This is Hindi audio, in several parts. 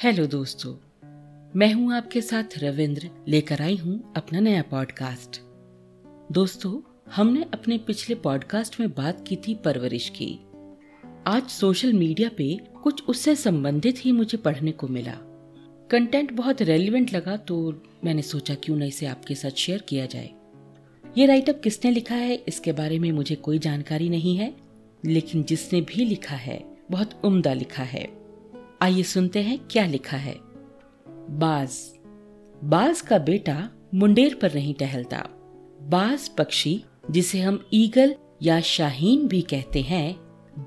हेलो दोस्तों, मैं हूँ आपके साथ रविंद्र लेकर आई हूँ अपना नया पॉडकास्ट दोस्तों, हमने अपने पिछले पॉडकास्ट में बात की थी परवरिश की। आज सोशल मीडिया पे कुछ उससे संबंधित ही मुझे पढ़ने को मिला। कंटेंट बहुत रेलिवेंट लगा तो मैंने सोचा क्यों न इसे आपके साथ शेयर किया जाए। ये राइटअप किसने लिखा है, इसके बारे में मुझे कोई जानकारी नहीं है, लेकिन जिसने भी लिखा है, बहुत उम्दा लिखा है। आइए सुनते हैं क्या लिखा है। बाज। बाज का बेटा मुंडेर पर नहीं टहलता। बाज पक्षी, जिसे हम ईगल या शाहीन भी कहते हैं,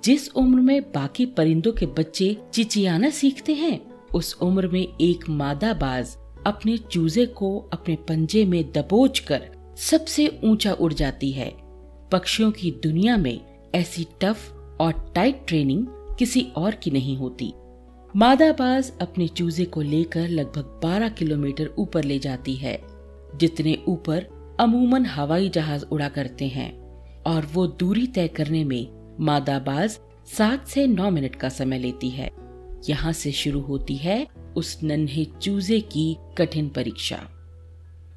जिस उम्र में बाकी परिंदों के बच्चे चिचियाना सीखते हैं, उस उम्र में एक मादा बाज अपने चूजे को अपने पंजे में दबोच कर सबसे ऊँचा उड़ जाती है। पक्षियों की दुनिया में ऐसी टफ और टाइट ट्रेनिंग किसी और की नहीं होती। मादाबाज अपने चूजे को लेकर लगभग 12 किलोमीटर ऊपर ले जाती है, जितने ऊपर अमूमन हवाई जहाज़ उड़ा करते हैं, और वो दूरी तय करने में मादाबाज सात से नौ मिनट का समय लेती है। यहाँ से शुरू होती है उस नन्हे चूजे की कठिन परीक्षा।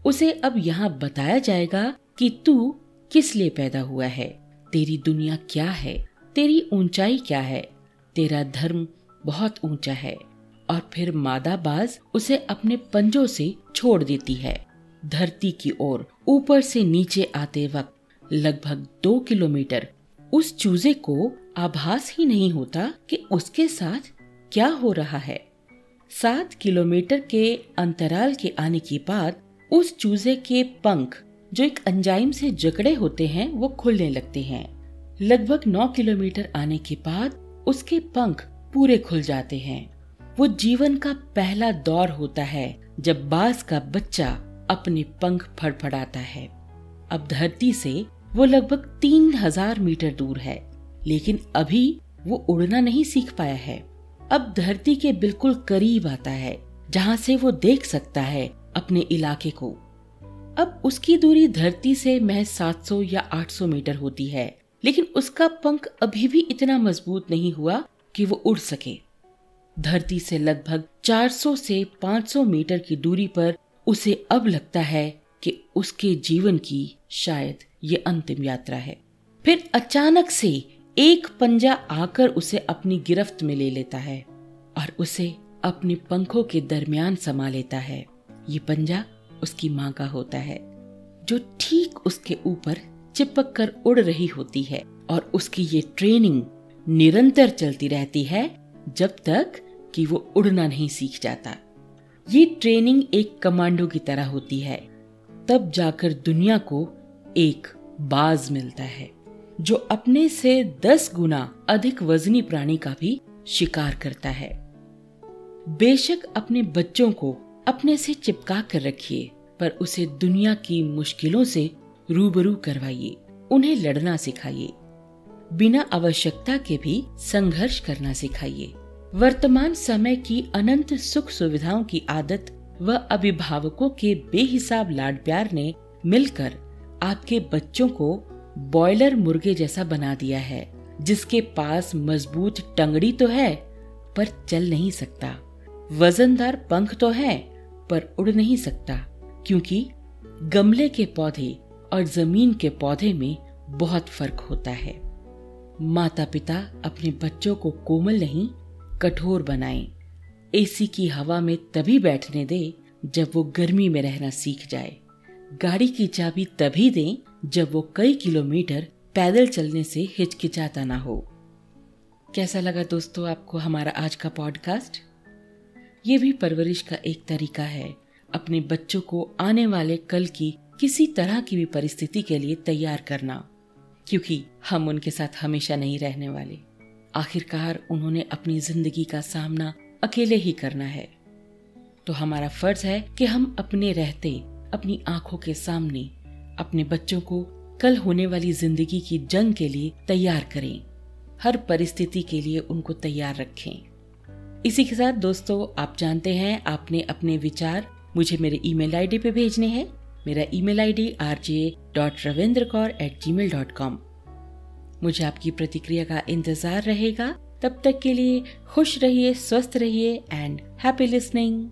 उसे अब यहाँ बताया जाएगा कि तू किस लिए पैदा हुआ है? तेरी दुनिया क्या है? तेरी ऊंचाई क्या है? तेरा धर्म बहुत ऊँचा है और फिर मादा बाज उसे अपने पंजों से छोड़ देती है। धरती की ओर ऊपर से नीचे आते वक्त लगभग दो किलोमीटर उस चूजे को आभास ही नहीं होता कि उसके साथ क्या हो रहा है। सात किलोमीटर के अंतराल के आने के बाद उस चूजे के पंख जो एक अंजाइम से जकड़े होते हैं, वो खुलने लगते हैं। लगभग नौ किलोमीटर आने के बाद उसके पंख पूरे खुल जाते हैं। वो जीवन का पहला दौर होता है, जब बास का बच्चा अपने पंख फड़फड़ाता है। अब धरती से वो लगभग तीन हज़ार मीटर दूर है, लेकिन अभी वो उड़ना नहीं सीख पाया है। अब धरती के बिल्कुल करीब आता है, जहाँ से वो देख सकता है अपने इलाके को। अब उसकी दूरी धरती से महज 700 या 800 मीटर होती है, लेकिन उसका पंख अभी भी इतना मज़बूत नहीं हुआ कि वो उड़ सके। धरती से लगभग 400 से 500 मीटर की दूरी पर उसे अब लगता है कि उसके जीवन की शायद ये अंतिम यात्रा है। फिर अचानक से एक पंजा आकर उसे अपनी गिरफ्त में ले लेता है और उसे अपने पंखों के दरमियान समा लेता है। ये पंजा उसकी माँ का होता है, जो ठीक उसके ऊपर चिपक कर उड़ रही होती है और उसकी ये ट्रेनिंग निरंतर चलती रहती है, जब तक कि वो उड़ना नहीं सीख जाता। ये ट्रेनिंग एक कमांडो की तरह होती है। तब जाकर दुनिया को एक बाज मिलता है, जो अपने से दस गुना अधिक वजनी प्राणी का भी शिकार करता है। बेशक अपने बच्चों को अपने से चिपका कर रखिए, पर उसे दुनिया की मुश्किलों से रूबरू करवाइए, उन्हें लड़ना सिखाइए। बिना आवश्यकता के भी संघर्ष करना सिखाइए। वर्तमान समय की अनंत सुख सुविधाओं की आदत व अभिभावकों के बेहिसाब लाड प्यार ने मिलकर आपके बच्चों को बॉयलर मुर्गे जैसा बना दिया है, जिसके पास मज़बूत टंगड़ी तो है, पर चल नहीं सकता। वजनदार पंख तो है, पर उड़ नहीं सकता, क्योंकि गमले के पौधे और ज़मीन के पौधे में बहुत फ़र्क होता है। माता पिता अपने बच्चों को कोमल नहीं, कठोर बनाएँ। एसी की हवा में तभी बैठने दे, जब वो गर्मी में रहना सीख जाए। गाड़ी की चाबी तभी दें, जब वो कई किलोमीटर पैदल चलने से हिचकिचाता ना हो। कैसा लगा दोस्तों आपको हमारा आज का पॉडकास्ट? ये भी परवरिश का एक तरीका है, अपने बच्चों को आने वाले कल की किसी तरह की भी परिस्थिति के लिए तैयार करना। क्योंकि हम उनके साथ हमेशा नहीं रहने वाले। आखिरकार उन्होंने अपनी ज़िंदगी का सामना अकेले ही करना है। तो हमारा फ़र्ज़ है कि हम अपने रहते, अपनी आँखों के सामने, अपने बच्चों को कल होने वाली ज़िंदगी की जंग के लिए तैयार करें। हर परिस्थिति के लिए उनको तैयार रखें। इसी के साथ दोस्तों, आप जानते हैं, आपने अपने विचार मुझे मेरे ईमेल आईडी पे भेजने हैं। मेरा email ID R J dot Ravinder Kaur at gmail dot com मुझे आपकी प्रतिक्रिया का इंतज़ार रहेगा। तब तक के लिए खुश रहिए, स्वस्थ रहिए एंड हैप्पी लिसनिंग